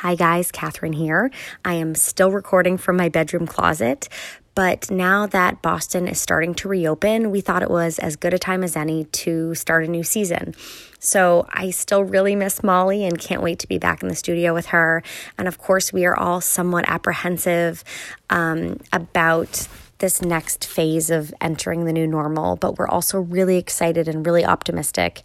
Hi, guys, Catherine here. I am still recording from my bedroom closet, but now that Boston is starting to reopen, we thought it was as good a time as any to start a new season. So I still really miss Molly and can't wait to be back in the studio with her. And of course, we are all somewhat apprehensive um, about this next phase of entering the new normal, but we're also really excited and really optimistic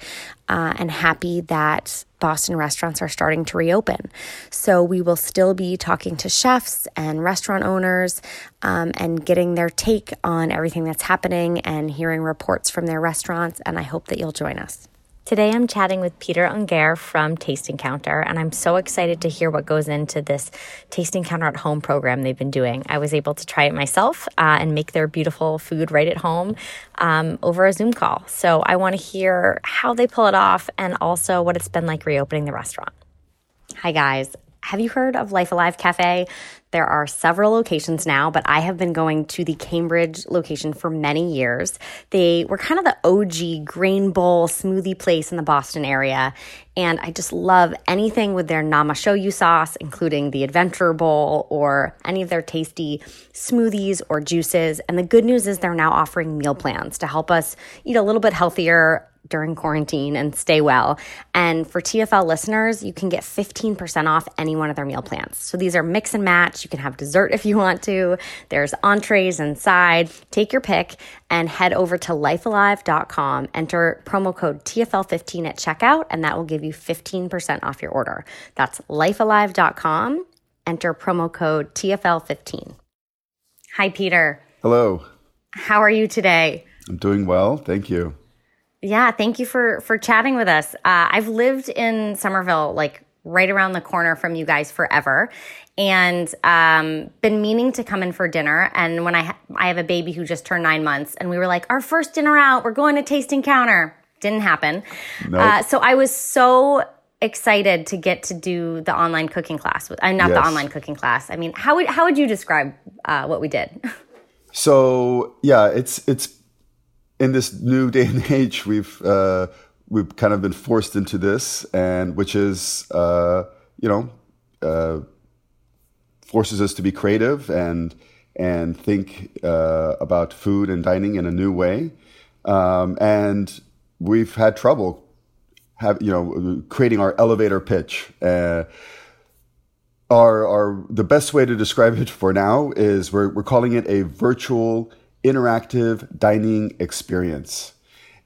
uh, and happy that Boston restaurants are starting to reopen. So we will still be talking to chefs and restaurant owners um, and getting their take on everything that's happening and hearing reports from their restaurants. And I hope that you'll join us. Today I'm chatting with Peter Ungár from Tasting Counter, and I'm so excited to hear what goes into this Tasting Counter at Home program they've been doing. I was able to try it myself uh, and make their beautiful food right at home um, over a Zoom call. So I want to hear how they pull it off and also what it's been like reopening the restaurant. Hi, guys. Have you heard of Life Alive Cafe? There are several locations now, but I have been going to the Cambridge location for many years. They were kind of the OG grain bowl smoothie place in the Boston area. And I just love anything with their Nama Shoyu sauce, including the Adventure Bowl or any of their tasty smoothies or juices. And the good news is they're now offering meal plans to help us eat a little bit healthier during quarantine and stay well. And for TFL listeners, you can get 15% off any one of their meal plans. So these are mix and match. You can have dessert if you want to. There's entrees and side. Take your pick and head over to lifealive.com. Enter promo code TFL15 at checkout, and that will give you 15% off your order. That's lifealive.com. Enter promo code TFL15. Hi, Peter. Hello. How are you today? I'm doing well. Thank you. Yeah, thank you for for chatting with us. Uh, I've lived in Somerville, like right around the corner from you guys forever, and um, been meaning to come in for dinner. And when I ha- I have a baby who just turned nine months, and we were like, our first dinner out, we're going to Tasting Counter. Didn't happen. Nope. Uh, so I was so excited to get to do the online cooking class with, uh, not yes. the online cooking class. I mean, how would how would you describe uh, what we did? So yeah, it's it's in this new day and age, we've uh, we've kind of been forced into this, and which is uh, you know uh, forces us to be creative and and think uh, about food and dining in a new way. Um, and we've had trouble have you know creating our elevator pitch. Uh, our, our the best way to describe it for now is we're, we're calling it a virtual interactive dining experience.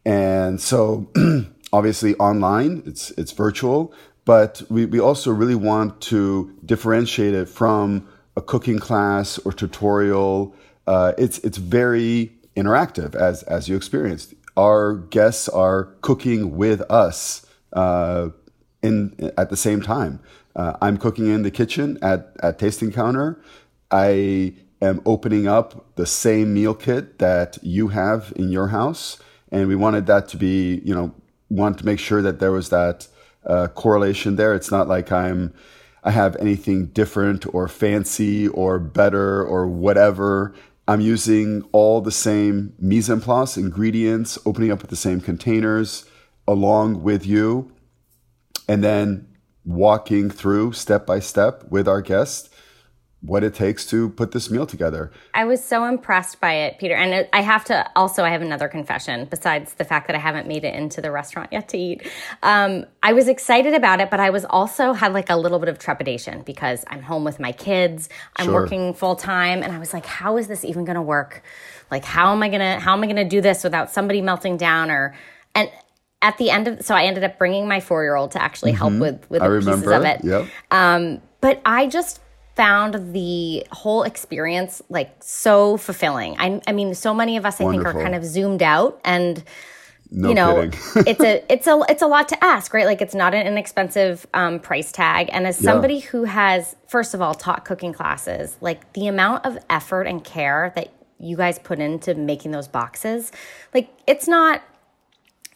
And so obviously online, it's it's virtual, but we, we also really want to differentiate it from a cooking class or tutorial. Uh, it's it's very interactive as as you experienced. Our guests are cooking with us uh, in at the same time. Uh, I'm cooking in the kitchen at at tasting counter. I am opening up the same meal kit that you have in your house. And we wanted that to be, you know, want to make sure that there was that uh, correlation there. It's not like I'm, I have anything different or fancy or better or whatever. I'm using all the same mise en place ingredients, opening up with the same containers along with you, and then walking through step by step with our guests what it takes to put this meal together. I was so impressed by it, Peter. And I have to also, I have another confession besides the fact that I haven't made it into the restaurant yet to eat. Um, I was excited about it, but I was also had like a little bit of trepidation because I'm home with my kids. I'm sure. working full time. And I was like, how is this even going to work? Like, how am I going to, how am I to do this without somebody melting down or, and, at the end of so I ended up bringing my four year old to actually help mm-hmm. with with the pieces of it. Yep. Um, but I just found the whole experience like so fulfilling. I, I mean, so many of us, Wonderful. I think, are kind of zoomed out and. No you know, it's a it's a it's a lot to ask, right? Like it's not an inexpensive um, price tag. And as somebody yeah. who has, first of all, taught cooking classes, like the amount of effort and care that you guys put into making those boxes, like it's not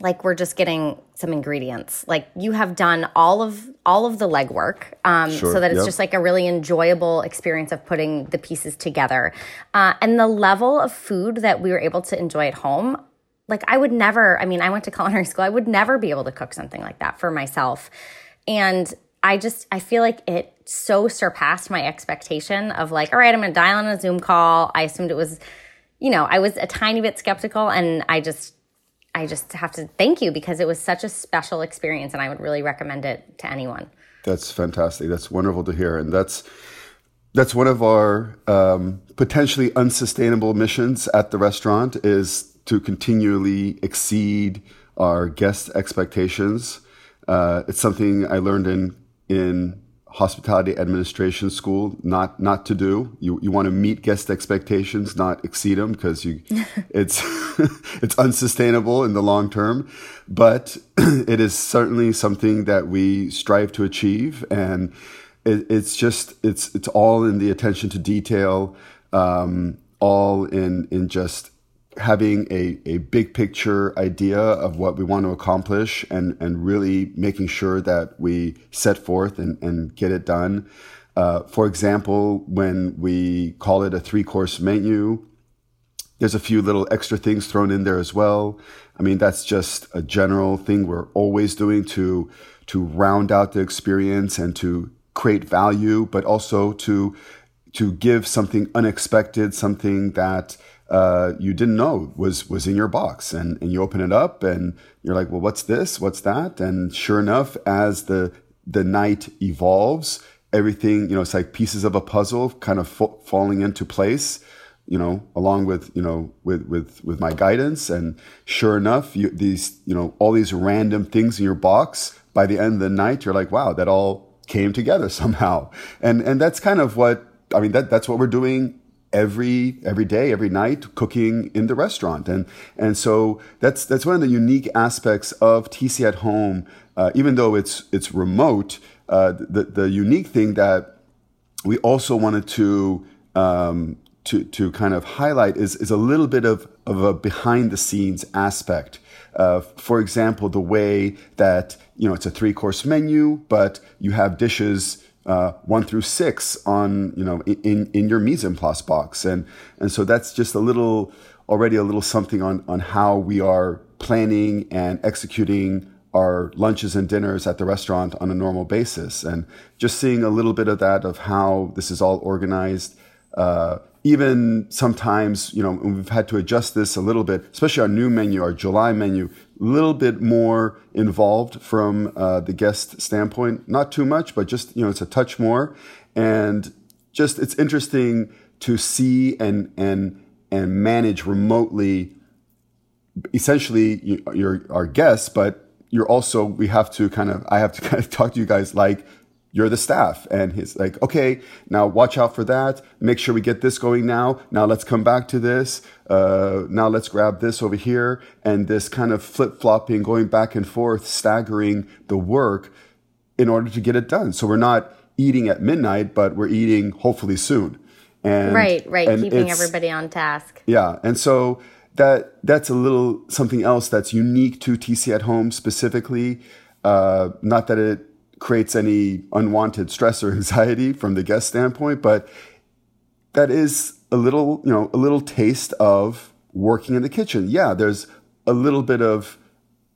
like we're just getting some ingredients. Like you have done all of all of the legwork, um, sure, so that it's yep. just like a really enjoyable experience of putting the pieces together. Uh, and the level of food that we were able to enjoy at home, like I would never. I mean, I went to culinary school. I would never be able to cook something like that for myself. And I just I feel like it so surpassed my expectation of like, all right, I'm gonna dial on a Zoom call. I assumed it was, you know, I was a tiny bit skeptical and I just I just have to thank you because it was such a special experience and I would really recommend it to anyone. That's fantastic. That's wonderful to hear. And that's that's one of our um, potentially unsustainable missions at the restaurant is to continually exceed our guest expectations. Uh, it's something I learned in in hospitality administration school not not to do. You you want to meet guest expectations, not exceed them, because you it's it's unsustainable in the long term. But it is certainly something that we strive to achieve, and it, it's just it's it's all in the attention to detail, um, all in in just having a, a big picture idea of what we want to accomplish and, and really making sure that we set forth and, and get it done. Uh, for example, when we call it a three course menu, there's a few little extra things thrown in there as well. I mean, that's just a general thing we're always doing to, to round out the experience and to create value, but also to, to give something unexpected, something that, uh, you didn't know was was in your box, and and you open it up, and you're like, well, what's this? What's that? And sure enough, as the the night evolves, everything you know, it's like pieces of a puzzle kind of falling into place. You know, along with you know with with with my guidance, and sure enough, you, these you know all these random things in your box. By the end of the night, you're like, wow, that all came together somehow, and and that's kind of what I mean. That that's what we're doing every every day, every night, cooking in the restaurant, and and so that's that's one of the unique aspects of TC at home. Uh, even though it's it's remote, uh, the the unique thing that we also wanted to um, to to kind of highlight is is a little bit of of a behind the scenes aspect. Uh, for example, the way that you know it's a three course menu, but you have dishes uh, one through six on you know in in your mise en place box, and and so that's just a little already a little something on on how we are planning and executing our lunches and dinners at the restaurant on a normal basis, and just seeing a little bit of that of how this is all organized. Uh, even sometimes, you know, we've had to adjust this a little bit, especially our new menu, our July menu, little bit more involved from uh, the guest standpoint. Not too much, but just, you know, it's a touch more. And just, it's interesting to see and, and, and manage remotely, essentially, you're our guests, but you're also, we have to kind of, I have to kind of talk to you guys like you're the staff. And he's like, okay, now watch out for that. Make sure we get this going now. Now let's come back to this. Uh, now let's grab this over here. And this kind of flip flopping, going back and forth, staggering the work in order to get it done. So we're not eating at midnight, but we're eating hopefully soon. And, right, right. And Keeping everybody on task. Yeah. And so that, that's a little something else that's unique to TC at home specifically. Uh, not that it, creates any unwanted stress or anxiety from the guest standpoint, but that is a little, you know, a little taste of working in the kitchen. Yeah, there's a little bit of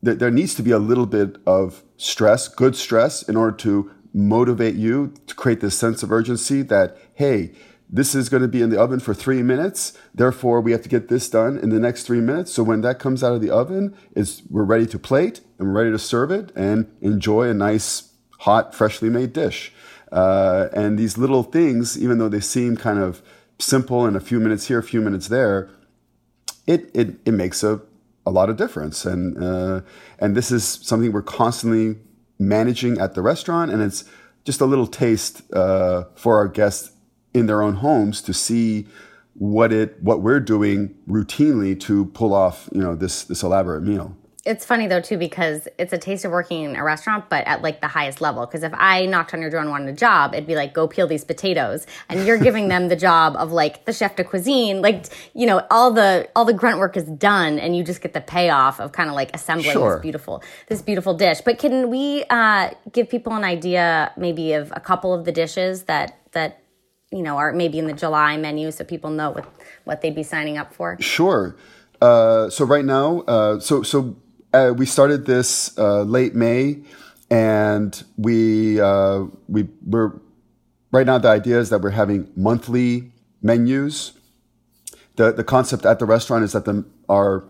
there needs to be a little bit of stress, good stress, in order to motivate you to create this sense of urgency that, hey, this is going to be in the oven for three minutes. Therefore, we have to get this done in the next three minutes. So when that comes out of the oven, is we're ready to plate and we're ready to serve it and enjoy a nice hot, freshly made dish. Uh, and these little things, even though they seem kind of simple and a few minutes here, a few minutes there, it, it, it makes a, a lot of difference. And, uh, and this is something we're constantly managing at the restaurant. And it's just a little taste uh, for our guests in their own homes to see what it what we're doing routinely to pull off you know this this elaborate meal it's funny though too because it's a taste of working in a restaurant but at like the highest level. Because if i knocked on your door and wanted a job it'd be like go peel these potatoes. And you're giving them the job of like the chef de cuisine like you know all the all the grunt work is done and you just get the payoff of kind of like assembling sure. this beautiful this beautiful dish. But can we uh, give people an idea maybe of a couple of the dishes that that you know are maybe in the july menu so people know what what they'd be signing up for? Sure. Uh, so right now uh, so so uh, we started this uh, late May, and we uh, we were right now, the idea is that we're having monthly menus. The, the concept at the restaurant is that the, our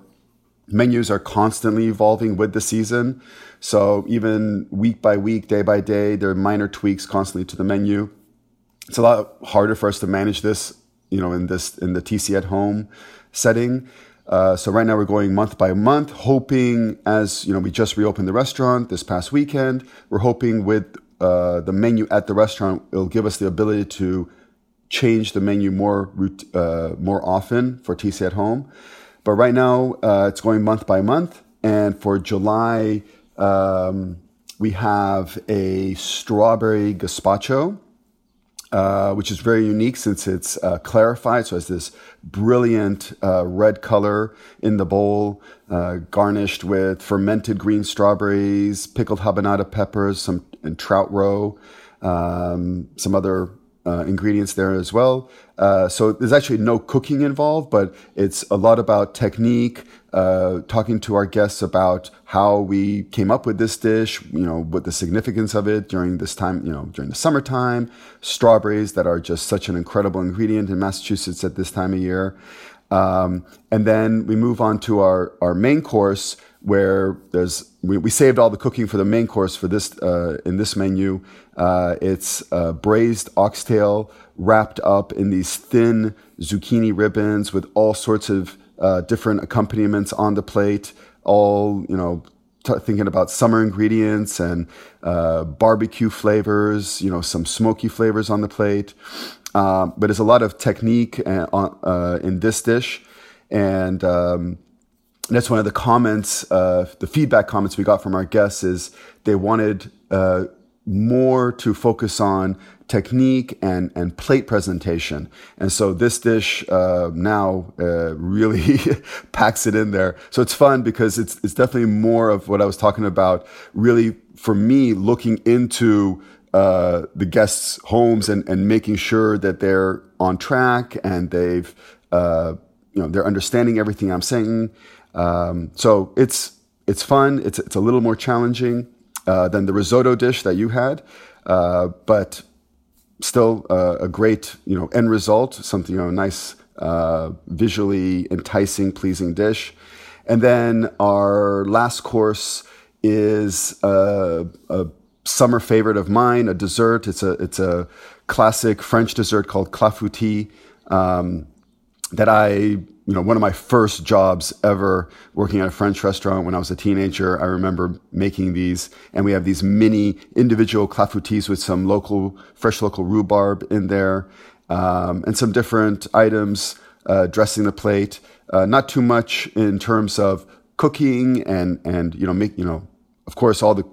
menus are constantly evolving with the season. So even week by week, day by day, there are minor tweaks constantly to the menu. It's a lot harder for us to manage this, you know, in this in the TC at home setting. Uh, so right now we're going month by month, hoping as you know we just reopened the restaurant this past weekend. We're hoping with uh, the menu at the restaurant, it'll give us the ability to change the menu more uh, more often for TC at home. But right now, uh, it's going month by month. And for July, um, we have a strawberry gazpacho, uh, which is very unique since it's uh, clarified. So it has this brilliant uh, red color in the bowl, uh, garnished with fermented green strawberries, pickled habanada peppers, some and trout roe, um, some other uh, ingredients there as well. So there's actually no cooking involved, but it's a lot about technique, uh, talking to our guests about how we came up with this dish, you know, what the significance of it during this time, you know, during the summertime, strawberries that are just such an incredible ingredient in Massachusetts at this time of year. Um, and then we move on to our, our main course where there's we, we saved all the cooking for the main course for this uh, in this menu. Uh, it's uh, braised oxtail wrapped up in these thin zucchini ribbons with all sorts of uh, different accompaniments on the plate. All you know, t- thinking about summer ingredients and uh, barbecue flavors. You know, some smoky flavors on the plate. Um, but there's a lot of technique uh, in this dish, and um, that's one of the comments, uh, the feedback comments we got from our guests is they wanted uh, more to focus on technique and, and plate presentation. And so this dish uh, now uh, really packs it in there. So it's fun because it's, it's definitely more of what I was talking about, really for me looking into uh, the guests' homes and, and making sure that they're on track and they've, uh, you know, they're understanding everything I'm saying. Um, so it's it's fun. It's it's a little more challenging uh, than the risotto dish that you had, uh, but still uh, a great you know end result. Something you know nice, uh, visually enticing, pleasing dish. And then our last course is a, a summer favorite of mine, a dessert. It's a it's a classic French dessert called clafoutis um, that I you know, one of my first jobs ever working at a French restaurant when I was a teenager. I remember making these, and we have these mini individual clafoutis with some local, fresh local rhubarb in there, um, and some different items uh, dressing the plate. Uh, not too much in terms of cooking and and you know make you know, of course, all the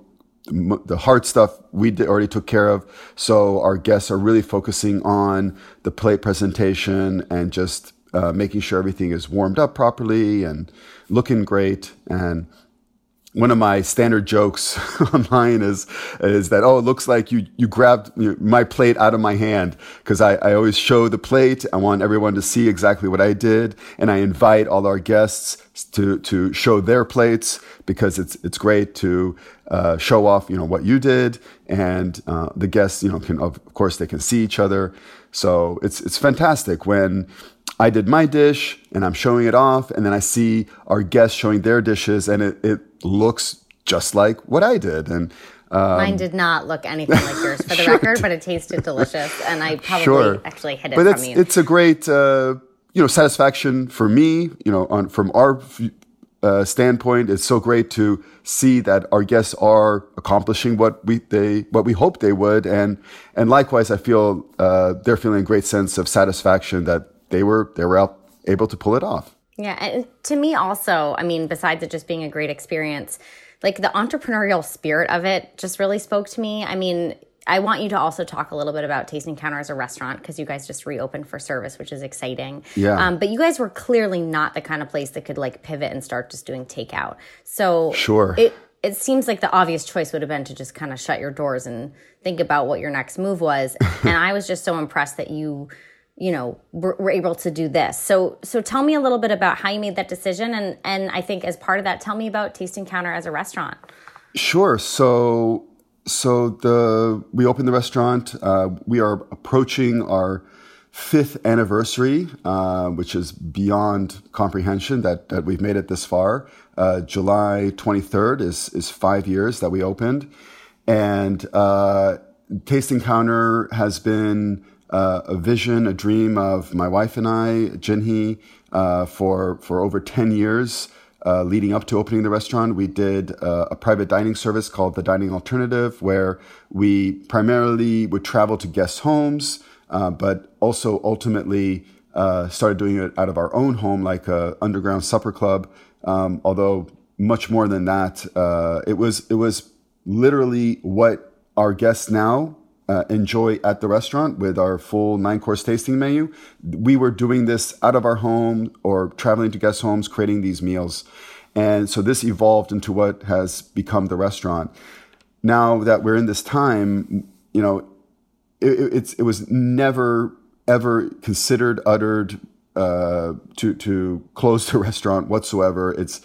the hard stuff we already took care of. So our guests are really focusing on the plate presentation and just uh, making sure everything is warmed up properly and looking great. And one of my standard jokes online is is that oh it looks like you you grabbed my plate out of my hand. Because I, I always show the plate. I want everyone to see exactly what I did. And I invite all our guests to to show their plates because it's it's great to uh, show off you know what you did. And uh, the guests you know can of course they can see each other. So it's it's fantastic when I did my dish and I'm showing it off, and then I see our guests showing their dishes, and it, it looks just like what I did. And um, mine did not look anything like yours for the sure record, but it tasted delicious, and I probably sure. actually hid it but from you. It's a great, uh, you know, satisfaction for me. You know, on from our uh, standpoint, it's so great to see that our guests are accomplishing what we they what we hope they would, and and likewise, I feel uh, they're feeling a great sense of satisfaction that they were they were out, able to pull it off. Yeah, and to me also, I mean, besides it just being a great experience, like the entrepreneurial spirit of it just really spoke to me. I mean, I want you to also talk a little bit about Tasting Counter as a restaurant because you guys just reopened for service, which is exciting. Yeah. Um, but you guys were clearly not the kind of place that could like pivot and start just doing takeout. So sure. It it seems like the obvious choice would have been to just kind of shut your doors and think about what your next move was. and I was just so impressed that you you know we're, we're, able to do this so so tell me a little bit about how you made that decision and and i think as part of that tell me about Tasting Counter as a restaurant sure so so the we opened the restaurant. Uh, we are approaching our fifth anniversary, uh, which is beyond comprehension that, that we've made it this far. Uh, July 23rd is, is five years that we opened. And uh, Tasting Counter has been uh, a vision, a dream of my wife and I, Ginhee, uh, for, for over 10 years. Uh, leading up to opening the restaurant, we did uh, a private dining service called the Dining Alternative, where we primarily would travel to guest homes, uh, but also ultimately uh, started doing it out of our own home, like a underground supper club. Um, although much more than that, uh, it was it was literally what our guests now uh, enjoy at the restaurant with our full nine course tasting menu. We were doing this out of our home or traveling to guest homes, creating these meals. And so this evolved into what has become the restaurant. Now that we're in this time, you know, it, it was never ever considered, uttered uh, to to close the restaurant whatsoever. It's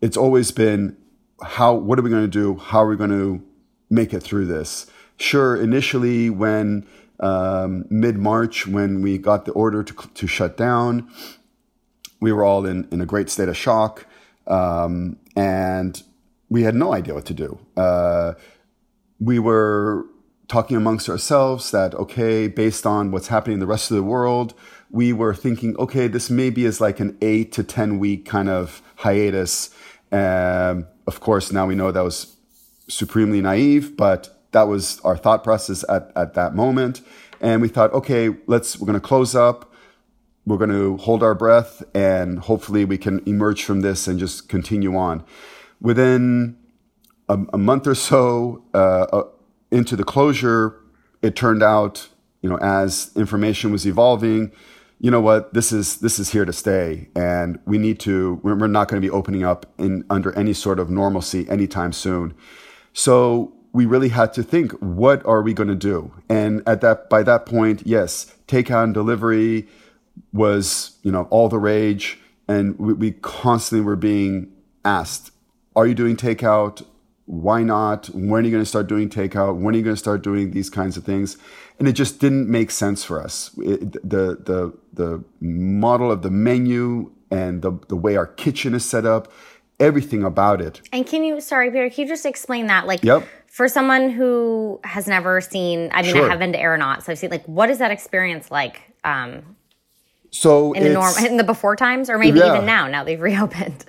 it's always been how what are we going to do? How are we going to make it through this? Sure, initially when um, mid March when we got the order to to shut down, we were all in in a great state of shock, um, and we had no idea what to do. Uh, we were talking amongst ourselves that, okay, based on what's happening in the rest of the world, we were thinking, okay, this maybe is like an eight to 10 week kind of hiatus. Um, of course, now we know that was supremely naive, but that was our thought process at, at that moment. And we thought, okay, let's, we're going to close up. We're going to hold our breath and hopefully we can emerge from this and just continue on. Within a, a month or so, uh, into the closure, it turned out, you know, as information was evolving, you know what, this is this is here to stay, and we need to. We're not going to be opening up in under any sort of normalcy anytime soon. So we really had to think, what are we going to do? And at that by that point, yes, takeout and delivery was you know all the rage, and we, we constantly were being asked, "Are you doing takeout? why not? When are you going to start doing takeout? When are you going to start doing these kinds of things? And it just didn't make sense for us. It, the the the model of the menu and the the way our kitchen is set up, everything about it. And can you, sorry, Peter, can you just explain that? Like, yep. for someone who has never seen, I mean, sure. I have been to aeronauts, so I've seen like, what is that experience like? Um, so in the norm in the before times, or maybe yeah. even now, now they've reopened.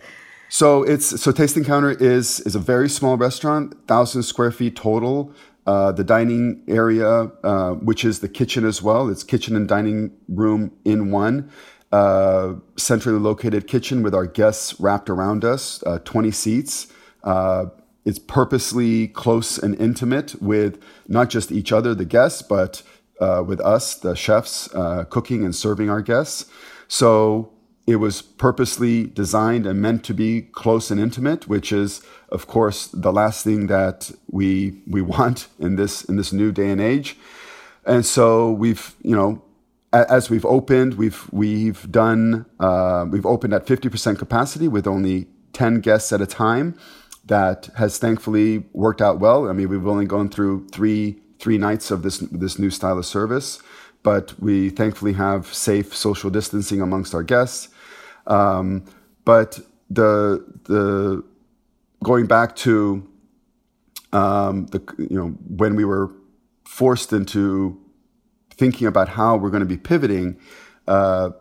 So it's so Tasting Counter is is a very small restaurant, thousand square feet total. Uh, the dining area, uh, which is the kitchen as well, it's kitchen and dining room in one. Uh, centrally located kitchen with our guests wrapped around us, uh, 20 seats. Uh, it's purposely close and intimate with not just each other, the guests, but uh, with us, the chefs, cooking and serving our guests. So it was purposely designed and meant to be close and intimate, which is, of course, the last thing that we we want in this in this new day and age. And so we've, you know, as we've opened, we've we've done uh, we've opened at fifty percent capacity with only ten guests at a time. That has thankfully worked out well. I mean, we've only gone through three three nights of this this new style of service, but we thankfully have safe social distancing amongst our guests. Um, but the the going back to um, the you know when we were forced into thinking about how we're going to be pivoting, uh,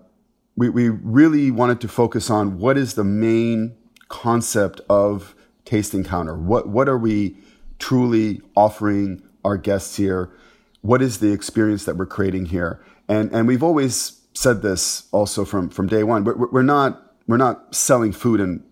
we we really wanted to focus on what is the main concept of Tasting Counter. What what are we truly offering our guests here? What is the experience that we're creating here? And and we've always said this also from from day one. We're, we're not we're not selling food and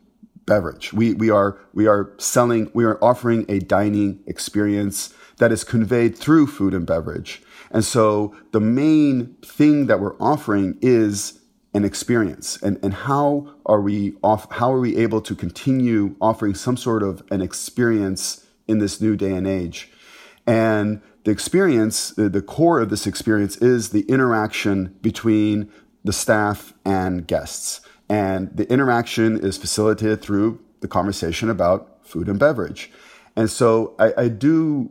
beverage. We we are we are selling we are offering a dining experience that is conveyed through food and beverage. And so the main thing that we're offering is an experience. And and how are we off how are we able to continue offering some sort of an experience in this new day and age? And the experience, the, core of this experience is the interaction between the staff and guests. And the interaction is facilitated through the conversation about food and beverage. And so I, I do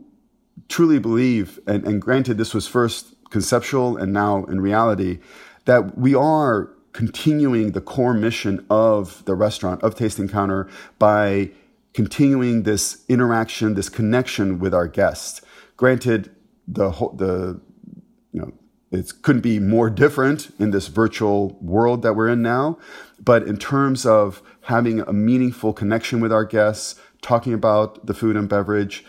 truly believe, and, and granted, this was first conceptual and now in reality, that we are continuing the core mission of the restaurant, of Tasting Counter, by continuing this interaction, this connection with our guests. Granted, the whole, the you know it couldn't be more different in this virtual world that we're in now, but in terms of having a meaningful connection with our guests, talking about the food and beverage,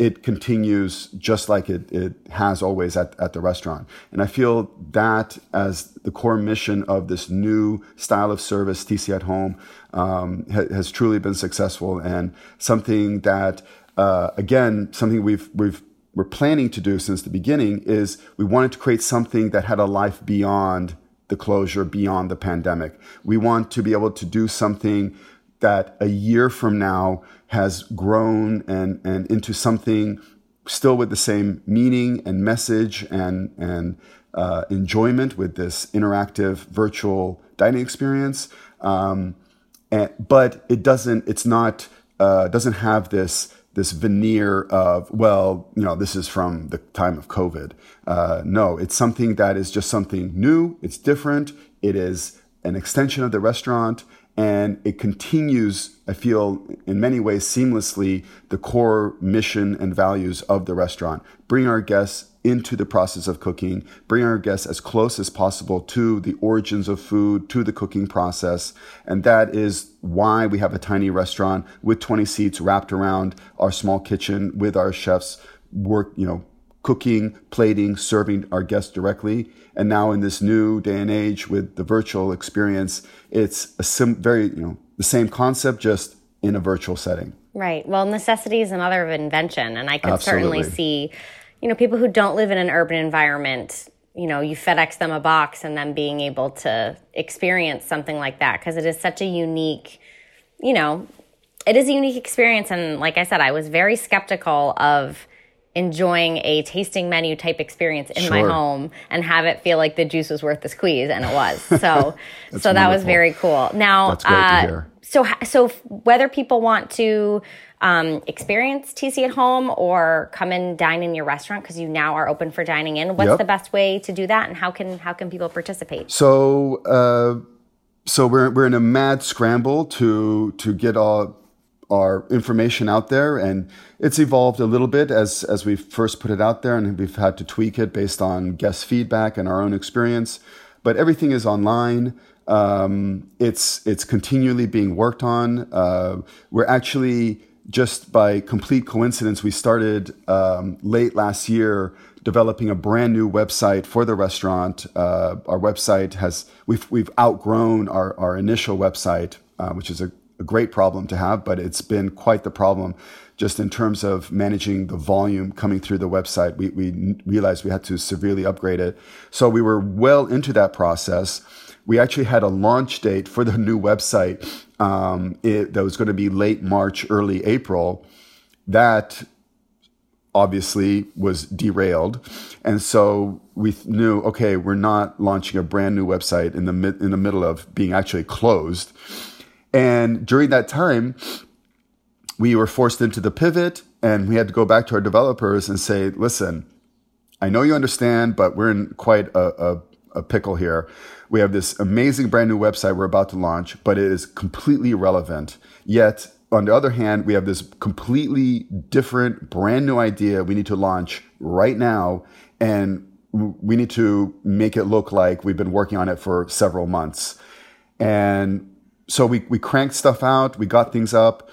it continues just like it, it has always at, at the restaurant. And I feel that as the core mission of this new style of service, TC at Home, um, ha- has truly been successful and something that, uh, again, something we've, we've, we're planning to do since the beginning is we wanted to create something that had a life beyond the closure, beyond the pandemic. We want to be able to do something that a year from now has grown and, and into something still with the same meaning and message and, and uh, enjoyment with this interactive virtual dining experience. Um, and, but it doesn't, it's not, uh, doesn't have this, this veneer of, well, you know, this is from the time of COVID. Uh, no, it's something that is just something new. It's different. It is an extension of the restaurant and it continues, I feel, in many ways seamlessly, the core mission and values of the restaurant. Bring our guests into the process of cooking, bring our guests as close as possible to the origins of food, to the cooking process. And that is why we have a tiny restaurant with 20 seats wrapped around our small kitchen with our chefs work, you know, cooking, plating, serving our guests directly. And now in this new day and age with the virtual experience, it's a sim- very, you know, the same concept, just in a virtual setting. Right. Well, necessity is another of invention. And I could Absolutely. certainly see, you know, people who don't live in an urban environment, you know, you FedEx them a box and then being able to experience something like that because it is such a unique, you know, it is a unique experience. And like I said, I was very skeptical of enjoying a tasting menu type experience in sure. my home and have it feel like the juice was worth the squeeze and it was so so wonderful. that was very cool now uh, so so whether people want to um, experience TC at home or come and dine in your restaurant because you now are open for dining in what's yep. the best way to do that and how can how can people participate so uh, so we're, we're in a mad scramble to to get all our information out there and it's evolved a little bit as as we first put it out there and we've had to tweak it based on guest feedback and our own experience. But everything is online. Um, it's it's continually being worked on. Uh, we're actually just by complete coincidence we started um, late last year developing a brand new website for the restaurant. Uh, our website has we've we've outgrown our, our initial website uh, which is a a great problem to have, but it's been quite the problem just in terms of managing the volume coming through the website. We, we realized we had to severely upgrade it. So we were well into that process. We actually had a launch date for the new website um, it, that was going to be late March, early April. That obviously was derailed. And so we knew, okay, we're not launching a brand new website in the in the middle of being actually closed. And during that time, we were forced into the pivot and we had to go back to our developers and say, listen, I know you understand, but we're in quite a, a, a pickle here. We have this amazing brand new website we're about to launch, but it is completely irrelevant. Yet, on the other hand, we have this completely different, brand new idea we need to launch right now. And we need to make it look like we've been working on it for several months. And so we, we cranked stuff out, we got things up.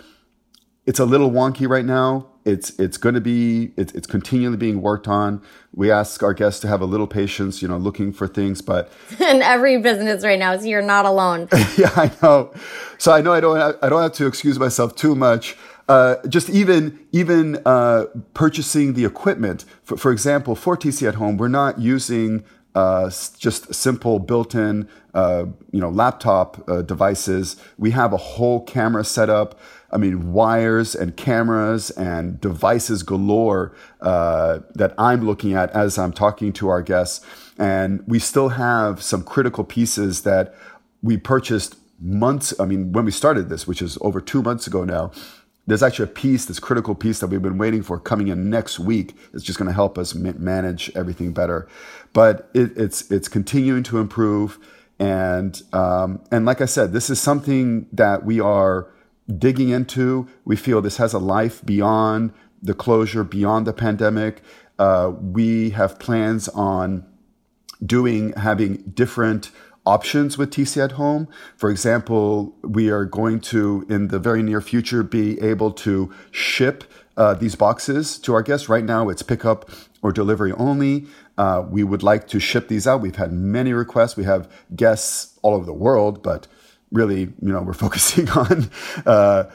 It's a little wonky right now. It's it's going to be it's, it's continually being worked on. We ask our guests to have a little patience, you know, looking for things. But in every business right now, so you're not alone. yeah, I know. So I know I don't have, I don't have to excuse myself too much. Uh, just even even uh, purchasing the equipment. For, for example, for TC at home, we're not using uh, just simple built-in, uh, you know, laptop uh, devices. We have a whole camera setup. I mean, wires and cameras and devices galore uh, that I'm looking at as I'm talking to our guests. And we still have some critical pieces that we purchased months. I mean, when we started this, which is over two months ago now, there's actually a piece, this critical piece that we've been waiting for coming in next week. It's just going to help us manage everything better. But it, it's it's continuing to improve, and um, and like I said, this is something that we are digging into. We feel this has a life beyond the closure, beyond the pandemic. Uh, we have plans on doing having different options with TC at home. For example, we are going to, in the very near future, be able to ship uh, these boxes to our guests. Right now, it's pickup or delivery only. Uh, we would like to ship these out. We've had many requests. We have guests all over the world, but really, you know, we're focusing on uh,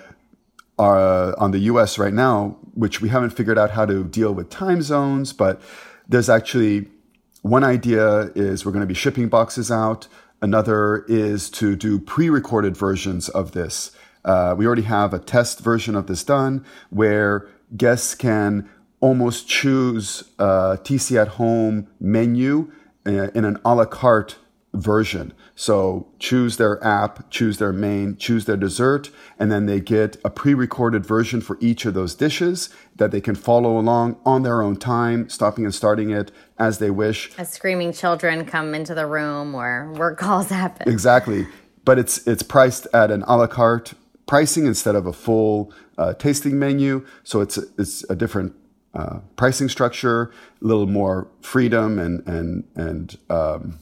our, on the U.S. right now, which we haven't figured out how to deal with time zones. But there's actually one idea is we're going to be shipping boxes out. Another is to do pre recorded versions of this. Uh, we already have a test version of this done where guests can almost choose a TC at home menu uh, in an a la carte version. So choose their app, choose their main, choose their dessert, and then they get a pre-recorded version for each of those dishes that they can follow along on their own time, stopping and starting it as they wish. As screaming children come into the room or work calls happen. Exactly. But it's it's priced at an a la carte pricing instead of a full uh, tasting menu. So it's it's a different uh, pricing structure, a little more freedom and and and um,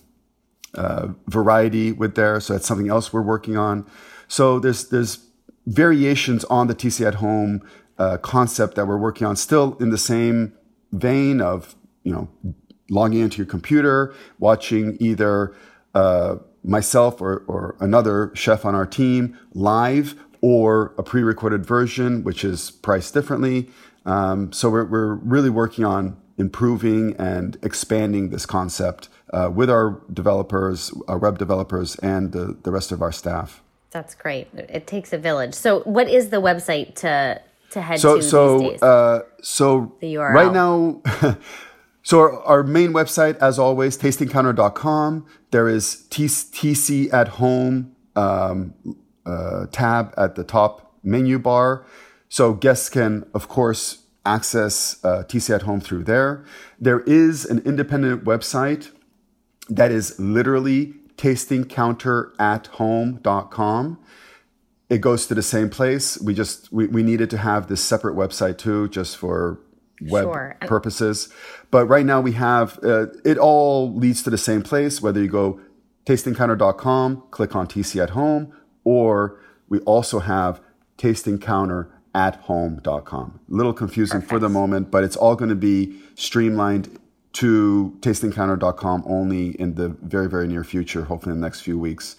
uh, variety with there. So that's something else we're working on. So there's there's variations on the TC at home uh, concept that we're working on, still in the same vein of you know logging into your computer, watching either uh, myself or, or another chef on our team live or a pre-recorded version, which is priced differently. Um, so we're, we're really working on improving and expanding this concept with our developers, our web developers, and the, the rest of our staff. That's great. It takes a village. So, what is the website to to head so, to so, these days? Uh, so the URL. right now, so our, our, main website, as always, tastingcounter.com. There is TC at home um, uh, tab at the top menu bar. So guests can, of course, access uh, TC at home through there. There is an independent website that is literally tastingcounterathome.com. It goes to the same place. We just we, we needed to have this separate website too, just for web sure. purposes. But right now we have uh, it all leads to the same place. Whether you go tastingcounter.com, click on TC at home, or we also have tastingcounter at home.com. A little confusing Perfect. for the moment, but it's all going to be streamlined to tastingcounter.com only in the very very near future hopefully in the next few weeks.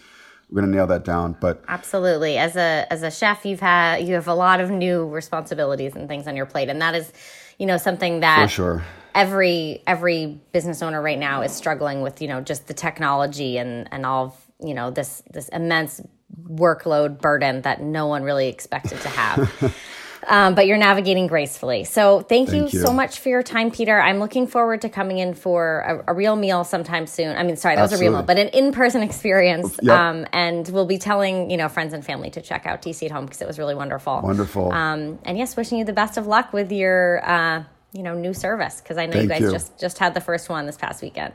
We're going to nail that down but absolutely. As a as a chef you've had you have a lot of new responsibilities and things on your plate and that is you know something that for sure. every every business owner right now is struggling with you know just the technology and and all of, you know this this immense workload burden that no one really expected to have um, but you're navigating gracefully. So thank, thank you, you, so much for your time, Peter. I'm looking forward to coming in for a, a real meal sometime soon. I mean, sorry, that Absolutely. was a real meal, but an in-person experience. Yep. Um, and we'll be telling you know friends and family to check out TC at Home because it was really wonderful. Wonderful. Um, and yes, wishing you the best of luck with your uh, you know new service because I know thank you guys you. just just had the first one this past weekend.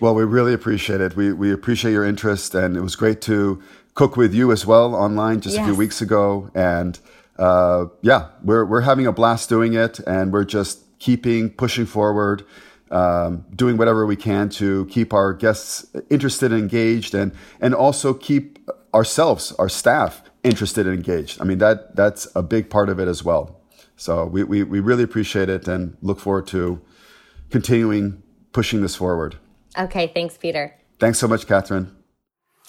Well, we really appreciate it. We we appreciate your interest, and it was great to cook with you as well online just yes. a few weeks ago, and uh, yeah, we're we're having a blast doing it, and we're just keeping pushing forward, um, doing whatever we can to keep our guests interested and engaged, and and also keep ourselves, our staff, interested and engaged. I mean that that's a big part of it as well. So we, we, we really appreciate it and look forward to continuing pushing this forward. Okay, thanks, Peter. Thanks so much, Catherine.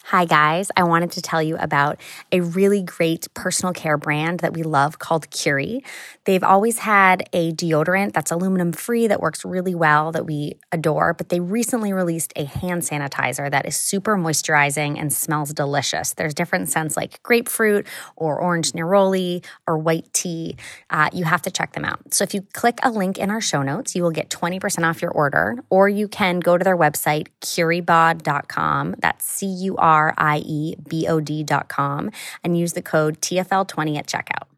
Hi, guys. I wanted to tell you about a really great personal care brand that we love called Curie. They've always had a deodorant that's aluminum free that works really well that we adore, but they recently released a hand sanitizer that is super moisturizing and smells delicious. There's different scents like grapefruit or orange neroli or white tea. Uh, you have to check them out. So if you click a link in our show notes, you will get 20% off your order, or you can go to their website, curiebod.com. That's C U R R I E B O D dot com and use the code TFL20 at checkout.